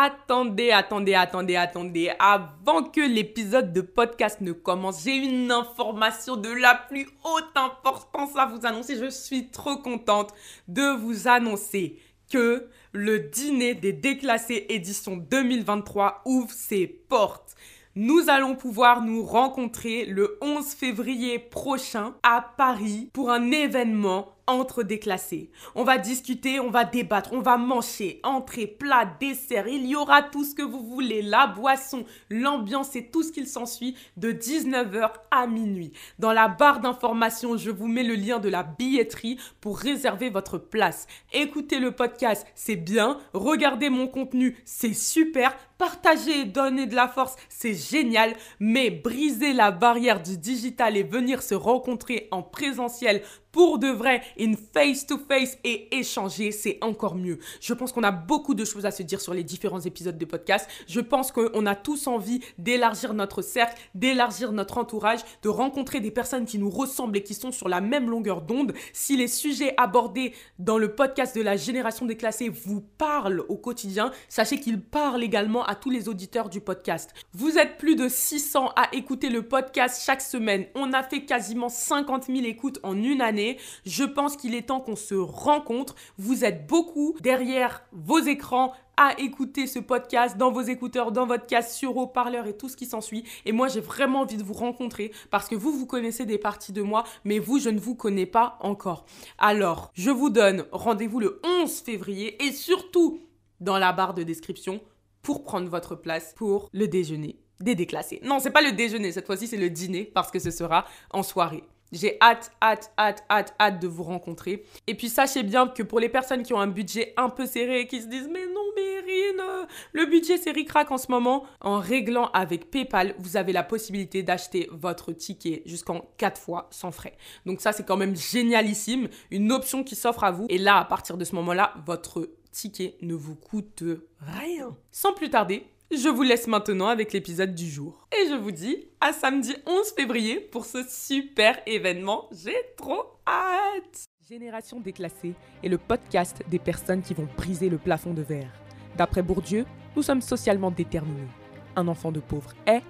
Attendez, attendez, attendez, attendez. Avant que l'épisode de podcast ne commence, j'ai une information de la plus haute importance à vous annoncer. Je suis trop contente de vous annoncer que le dîner des déclassés édition 2023 ouvre ses portes. Nous allons pouvoir nous rencontrer le 11 février prochain à Paris pour un événement entre déclassés. On va discuter, on va débattre, on va manger, entrée, plat, dessert. Il y aura tout ce que vous voulez, la boisson, l'ambiance et tout ce qu'il s'ensuit de 19h à minuit. Dans la barre d'informations, je vous mets le lien de la billetterie pour réserver votre place. Écoutez le podcast, c'est bien. Regardez mon contenu, c'est super. Partagez et donnez de la force, c'est génial. Mais briser la barrière du digital et venir se rencontrer en présentiel pour de vrai, in face to face et échanger, c'est encore mieux. Je pense qu'on a beaucoup de choses à se dire sur les différents épisodes de podcast. Je pense qu'on a tous envie d'élargir notre cercle, d'élargir notre entourage, de rencontrer des personnes qui nous ressemblent et qui sont sur la même longueur d'onde. Si les sujets abordés dans le podcast de la génération déclassée vous parlent au quotidien, sachez qu'ils parlent également à tous les auditeurs du podcast. Vous êtes plus de 600 à écouter le podcast chaque semaine. On a fait quasiment 50 000 écoutes en une année. Je pense qu'il est temps qu'on se rencontre. Vous êtes beaucoup derrière vos écrans à écouter ce podcast dans vos écouteurs, dans votre casque, sur haut-parleur et tout ce qui s'ensuit. Et moi, j'ai vraiment envie de vous rencontrer parce que vous, vous connaissez des parties de moi, mais vous, je ne vous connais pas encore. Alors, je vous donne rendez-vous le 11 février et surtout dans la barre de description pour prendre votre place pour le déjeuner des déclassés. Non, c'est pas le déjeuner, cette fois-ci c'est le dîner parce que ce sera en soirée. J'ai hâte, hâte, hâte, hâte, hâte de vous rencontrer. Et puis sachez bien que pour les personnes qui ont un budget un peu serré, qui se disent mais non Mérine, le budget c'est ricrac en ce moment, en réglant avec PayPal, vous avez la possibilité d'acheter votre ticket jusqu'en 4 fois sans frais. Donc ça c'est quand même génialissime, une option qui s'offre à vous. Et là, à partir de ce moment-là, votre ticket ne vous coûte rien. Sans plus tarder, je vous laisse maintenant avec l'épisode du jour. Et je vous dis à samedi 11 février pour ce super événement. J'ai trop hâte Génération déclassée est le podcast des personnes qui vont briser le plafond de verre. D'après Bourdieu, nous sommes socialement déterminés. Un enfant de pauvre est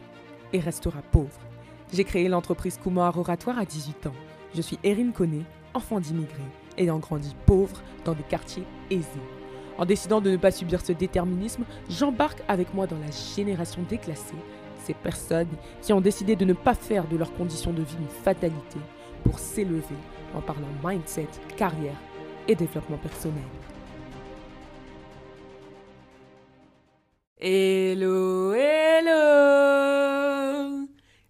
et restera pauvre. J'ai créé l'entreprise Kumar Oratoire à 18 ans. Je suis Erin Conné, enfant d'immigrés, ayant grandi pauvre dans des quartiers aisés. En décidant de ne pas subir ce déterminisme, j'embarque avec moi dans la génération déclassée, ces personnes qui ont décidé de ne pas faire de leurs conditions de vie une fatalité pour s'élever en parlant mindset, carrière et développement personnel. Hello, hello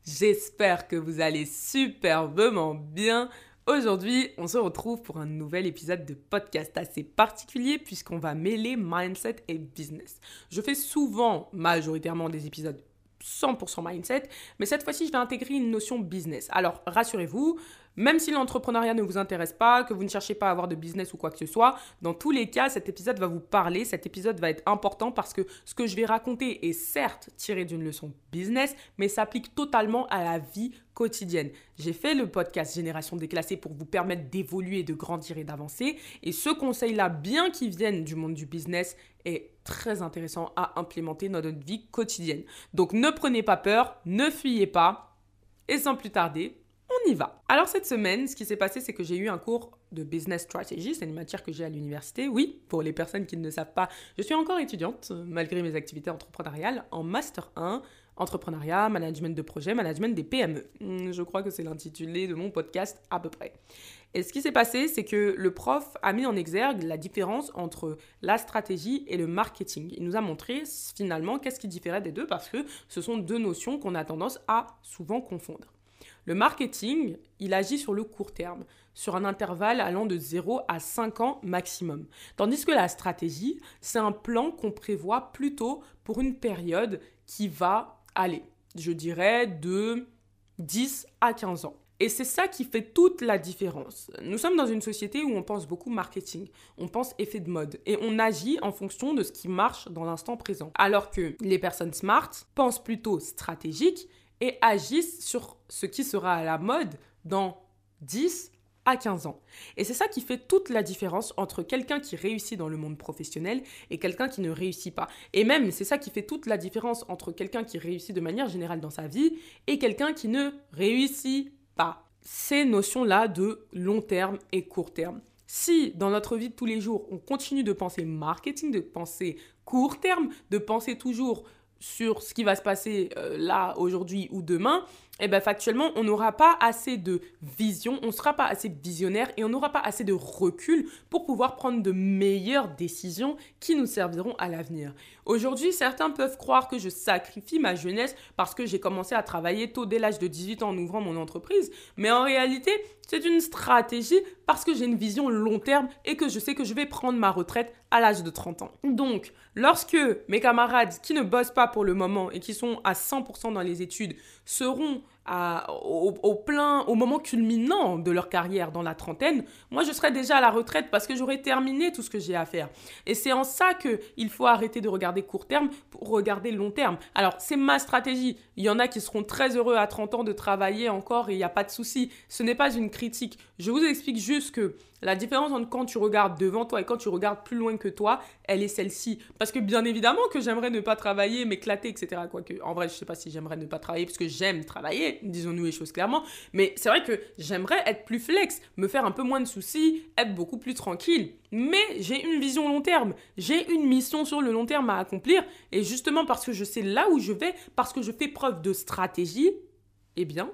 J'espère que vous allez superbement bien Aujourd'hui, on se retrouve pour un nouvel épisode de podcast assez particulier puisqu'on va mêler mindset et business. Je fais souvent, majoritairement, des épisodes 100% mindset, mais cette fois-ci, je vais intégrer une notion business. Alors, rassurez-vous, même si l'entrepreneuriat ne vous intéresse pas, que vous ne cherchez pas à avoir de business ou quoi que ce soit, dans tous les cas, cet épisode va vous parler, cet épisode va être important parce que ce que je vais raconter est certes tiré d'une leçon business, mais s'applique totalement à la vie quotidienne. J'ai fait le podcast Génération déclassée pour vous permettre d'évoluer, de grandir et d'avancer. Et ce conseil-là, bien qu'il vienne du monde du business, est très intéressant à implémenter dans notre vie quotidienne. Donc ne prenez pas peur, ne fuyez pas. Et sans plus tarder, y va. Alors cette semaine, ce qui s'est passé, c'est que j'ai eu un cours de business strategy, c'est une matière que j'ai à l'université. Oui, pour les personnes qui ne savent pas, je suis encore étudiante, malgré mes activités entrepreneuriales, en Master 1, entrepreneuriat, management de projet, management des PME. Hmm, je crois que c'est l'intitulé de mon podcast à peu près. Et ce qui s'est passé, c'est que le prof a mis en exergue la différence entre la stratégie et le marketing. Il nous a montré finalement qu'est-ce qui différait des deux parce que ce sont deux notions qu'on a tendance à souvent confondre. Le marketing, il agit sur le court terme, sur un intervalle allant de 0 à 5 ans maximum. Tandis que la stratégie, c'est un plan qu'on prévoit plutôt pour une période qui va aller, je dirais, de 10 à 15 ans. Et c'est ça qui fait toute la différence. Nous sommes dans une société où on pense beaucoup marketing, on pense effet de mode et on agit en fonction de ce qui marche dans l'instant présent. Alors que les personnes smart pensent plutôt stratégique et agissent sur ce qui sera à la mode dans 10 à 15 ans. Et c'est ça qui fait toute la différence entre quelqu'un qui réussit dans le monde professionnel et quelqu'un qui ne réussit pas. Et même, c'est ça qui fait toute la différence entre quelqu'un qui réussit de manière générale dans sa vie et quelqu'un qui ne réussit pas. Ces notions-là de long terme et court terme. Si dans notre vie de tous les jours, on continue de penser marketing, de penser court terme, de penser toujours sur ce qui va se passer euh, là, aujourd'hui ou demain, eh bien factuellement, on n'aura pas assez de vision, on ne sera pas assez visionnaire et on n'aura pas assez de recul pour pouvoir prendre de meilleures décisions qui nous serviront à l'avenir. Aujourd'hui, certains peuvent croire que je sacrifie ma jeunesse parce que j'ai commencé à travailler tôt dès l'âge de 18 ans en ouvrant mon entreprise, mais en réalité, c'est une stratégie parce que j'ai une vision long terme et que je sais que je vais prendre ma retraite à l'âge de 30 ans. Donc, lorsque mes camarades qui ne bossent pas pour le moment et qui sont à 100% dans les études seront au, plein, au moment culminant de leur carrière dans la trentaine, moi je serai déjà à la retraite parce que j'aurai terminé tout ce que j'ai à faire. Et c'est en ça qu'il faut arrêter de regarder court terme pour regarder long terme. Alors c'est ma stratégie. Il y en a qui seront très heureux à 30 ans de travailler encore et il n'y a pas de souci. Ce n'est pas une critique. Je vous explique juste que la différence entre quand tu regardes devant toi et quand tu regardes plus loin que toi, elle est celle-ci. Parce que bien évidemment que j'aimerais ne pas travailler, m'éclater, etc. Quoique, en vrai, je sais pas si j'aimerais ne pas travailler parce que j'aime travailler, disons-nous les choses clairement. Mais c'est vrai que j'aimerais être plus flex, me faire un peu moins de soucis, être beaucoup plus tranquille. Mais j'ai une vision long terme. J'ai une mission sur le long terme à accomplir. Et justement parce que je sais là où je vais, parce que je fais preuve de stratégie, eh bien,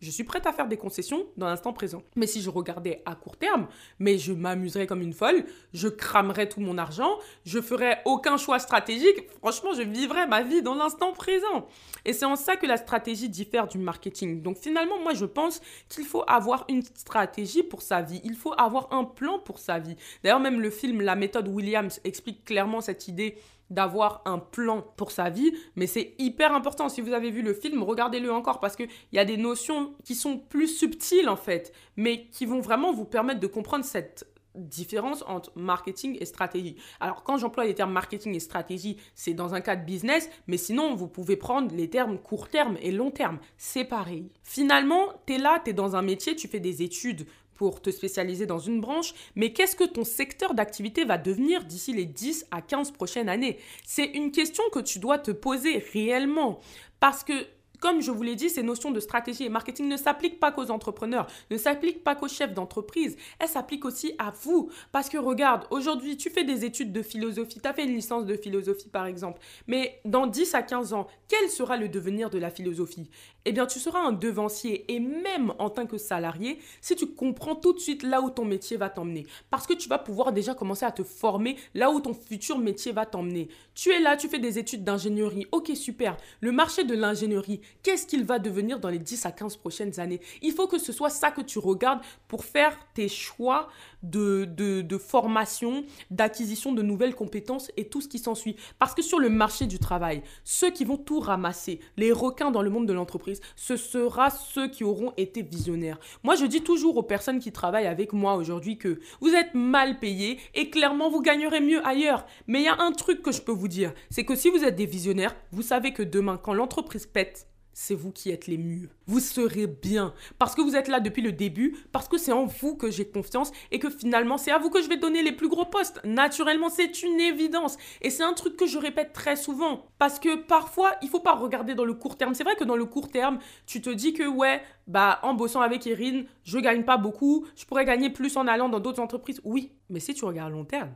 je suis prête à faire des concessions dans l'instant présent. Mais si je regardais à court terme, mais je m'amuserais comme une folle, je cramerais tout mon argent, je ferais aucun choix stratégique, franchement, je vivrais ma vie dans l'instant présent. Et c'est en ça que la stratégie diffère du marketing. Donc finalement, moi, je pense qu'il faut avoir une stratégie pour sa vie. Il faut avoir un plan pour sa vie. D'ailleurs, même le film La méthode Williams explique clairement cette idée d'avoir un plan pour sa vie, mais c'est hyper important. Si vous avez vu le film, regardez-le encore parce qu'il y a des notions qui sont plus subtiles en fait, mais qui vont vraiment vous permettre de comprendre cette différence entre marketing et stratégie. Alors quand j'emploie les termes marketing et stratégie, c'est dans un cadre business, mais sinon vous pouvez prendre les termes court terme et long terme, c'est pareil. Finalement, tu es là, tu es dans un métier, tu fais des études pour te spécialiser dans une branche, mais qu'est-ce que ton secteur d'activité va devenir d'ici les 10 à 15 prochaines années? C'est une question que tu dois te poser réellement. Parce que comme je vous l'ai dit, ces notions de stratégie et marketing ne s'appliquent pas qu'aux entrepreneurs, ne s'appliquent pas qu'aux chefs d'entreprise, elles s'appliquent aussi à vous. Parce que regarde, aujourd'hui, tu fais des études de philosophie, tu as fait une licence de philosophie par exemple, mais dans 10 à 15 ans, quel sera le devenir de la philosophie? Eh bien tu seras un devancier et même en tant que salarié si tu comprends tout de suite là où ton métier va t'emmener. Parce que tu vas pouvoir déjà commencer à te former là où ton futur métier va t'emmener. Tu es là, tu fais des études d'ingénierie. Ok, super. Le marché de l'ingénierie, qu'est-ce qu'il va devenir dans les 10 à 15 prochaines années? Il faut que ce soit ça que tu regardes pour faire tes choix de, formation, d'acquisition de nouvelles compétences et tout ce qui s'ensuit. Parce que sur le marché du travail, ceux qui vont tout ramasser, les requins dans le monde de l'entreprise, ce sera ceux qui auront été visionnaires. Moi, je dis toujours aux personnes qui travaillent avec moi aujourd'hui que vous êtes mal payés et clairement vous gagnerez mieux ailleurs. Mais il y a un truc que je peux vous dire, c'est que si vous êtes des visionnaires, vous savez que demain, quand l'entreprise pète, c'est vous qui êtes les mieux. Vous serez bien parce que vous êtes là depuis le début, parce que c'est en vous que j'ai confiance et que finalement c'est à vous que je vais donner les plus gros postes. Naturellement, c'est une évidence et c'est un truc que je répète très souvent parce que parfois, il faut pas regarder dans le court terme. C'est vrai que dans le court terme, tu te dis que ouais, bah en bossant avec Erin, je gagne pas beaucoup, je pourrais gagner plus en allant dans d'autres entreprises. Oui, mais si tu regardes long terme,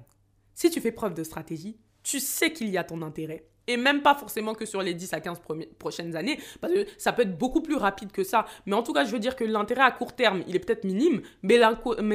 si tu fais preuve de stratégie, tu sais qu'il y a ton intérêt. Et même pas forcément que sur les 10 à 15 prochaines années, parce que ça peut être beaucoup plus rapide que ça. Mais en tout cas, je veux dire que l'intérêt à court terme, il est peut-être minime, mais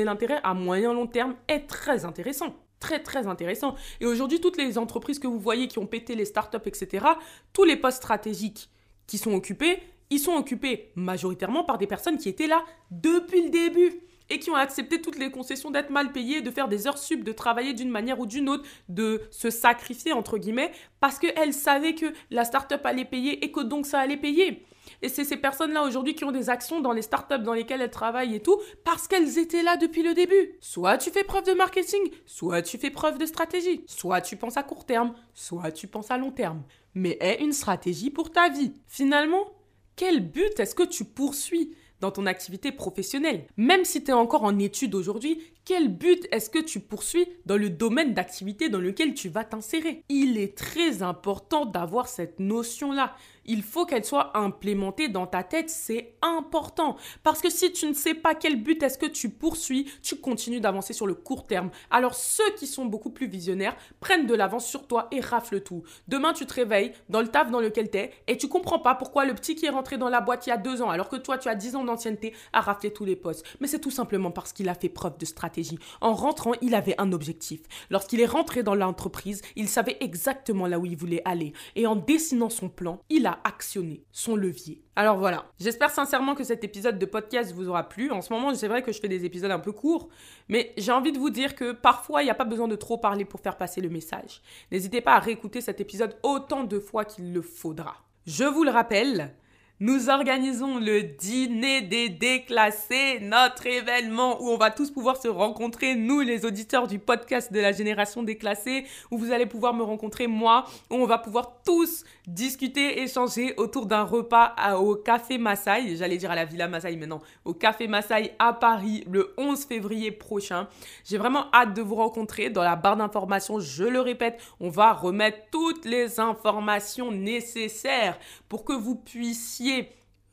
l'intérêt à moyen long terme est très intéressant très très intéressant. Et aujourd'hui, toutes les entreprises que vous voyez qui ont pété les startups, etc., tous les postes stratégiques qui sont occupés, ils sont occupés majoritairement par des personnes qui étaient là depuis le début et qui ont accepté toutes les concessions d'être mal payés, de faire des heures sub, de travailler d'une manière ou d'une autre, de se sacrifier entre guillemets, parce qu'elles savaient que la startup allait payer et que donc ça allait payer. Et c'est ces personnes-là aujourd'hui qui ont des actions dans les startups dans lesquelles elles travaillent et tout, parce qu'elles étaient là depuis le début. Soit tu fais preuve de marketing, soit tu fais preuve de stratégie. Soit tu penses à court terme, soit tu penses à long terme. Mais aie une stratégie pour ta vie. Finalement, quel but est-ce que tu poursuis? Dans ton activité professionnelle. Même si tu es encore en études aujourd'hui, quel but est-ce que tu poursuis dans le domaine d'activité dans lequel tu vas t'insérer? Il est très important d'avoir cette notion-là il faut qu'elle soit implémentée dans ta tête, c'est important. Parce que si tu ne sais pas quel but est-ce que tu poursuis, tu continues d'avancer sur le court terme. Alors ceux qui sont beaucoup plus visionnaires prennent de l'avance sur toi et raflent tout. Demain, tu te réveilles dans le taf dans lequel tu es et tu comprends pas pourquoi le petit qui est rentré dans la boîte il y a deux ans, alors que toi tu as dix ans d'ancienneté, a raflé tous les postes. Mais c'est tout simplement parce qu'il a fait preuve de stratégie. En rentrant, il avait un objectif. Lorsqu'il est rentré dans l'entreprise, il savait exactement là où il voulait aller. Et en dessinant son plan, il a actionner son levier. Alors voilà, j'espère sincèrement que cet épisode de podcast vous aura plu. En ce moment, c'est vrai que je fais des épisodes un peu courts, mais j'ai envie de vous dire que parfois, il n'y a pas besoin de trop parler pour faire passer le message. N'hésitez pas à réécouter cet épisode autant de fois qu'il le faudra. Je vous le rappelle, nous organisons le dîner des déclassés, notre événement où on va tous pouvoir se rencontrer, nous les auditeurs du podcast de la génération déclassée, où vous allez pouvoir me rencontrer moi, où on va pouvoir tous discuter, échanger autour d'un repas au Café Massai, j'allais dire à la Villa Massai maintenant, au Café Massai à Paris le 11 février prochain. J'ai vraiment hâte de vous rencontrer dans la barre d'informations, je le répète, on va remettre toutes les informations nécessaires pour que vous puissiez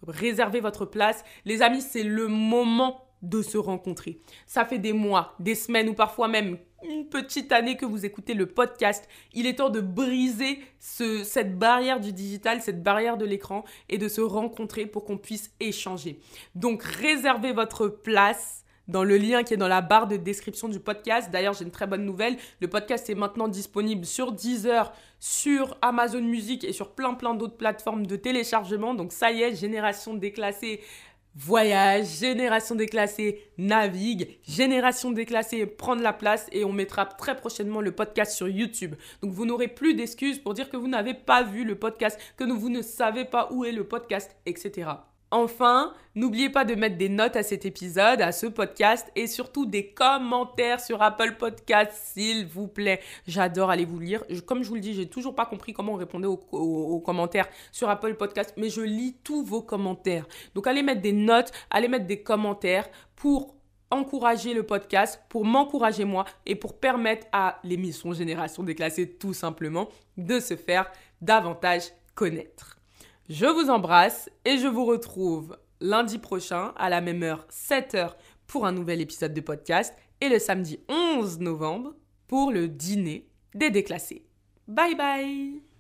réservez votre place. Les amis, c'est le moment de se rencontrer. Ça fait des mois, des semaines ou parfois même une petite année que vous écoutez le podcast. Il est temps de briser ce, cette barrière du digital, cette barrière de l'écran et de se rencontrer pour qu'on puisse échanger. Donc réservez votre place dans le lien qui est dans la barre de description du podcast. D'ailleurs, j'ai une très bonne nouvelle. Le podcast est maintenant disponible sur Deezer, sur Amazon Music et sur plein plein d'autres plateformes de téléchargement. Donc ça y est, génération déclassée voyage, génération déclassée navigue, génération déclassée prendre la place et on mettra très prochainement le podcast sur YouTube. Donc vous n'aurez plus d'excuses pour dire que vous n'avez pas vu le podcast, que vous ne savez pas où est le podcast, etc. Enfin, n'oubliez pas de mettre des notes à cet épisode, à ce podcast et surtout des commentaires sur Apple Podcast, s'il vous plaît. J'adore aller vous lire. comme je vous le dis, j'ai toujours pas compris comment on répondait aux, commentaires sur Apple Podcast, mais je lis tous vos commentaires. Donc allez mettre des notes, allez mettre des commentaires pour encourager le podcast, pour m'encourager moi et pour permettre à l'émission Génération déclassée tout simplement de se faire davantage connaître. Je vous embrasse et je vous retrouve lundi prochain à la même heure, 7h, pour un nouvel épisode de podcast et le samedi 11 novembre pour le dîner des déclassés. Bye bye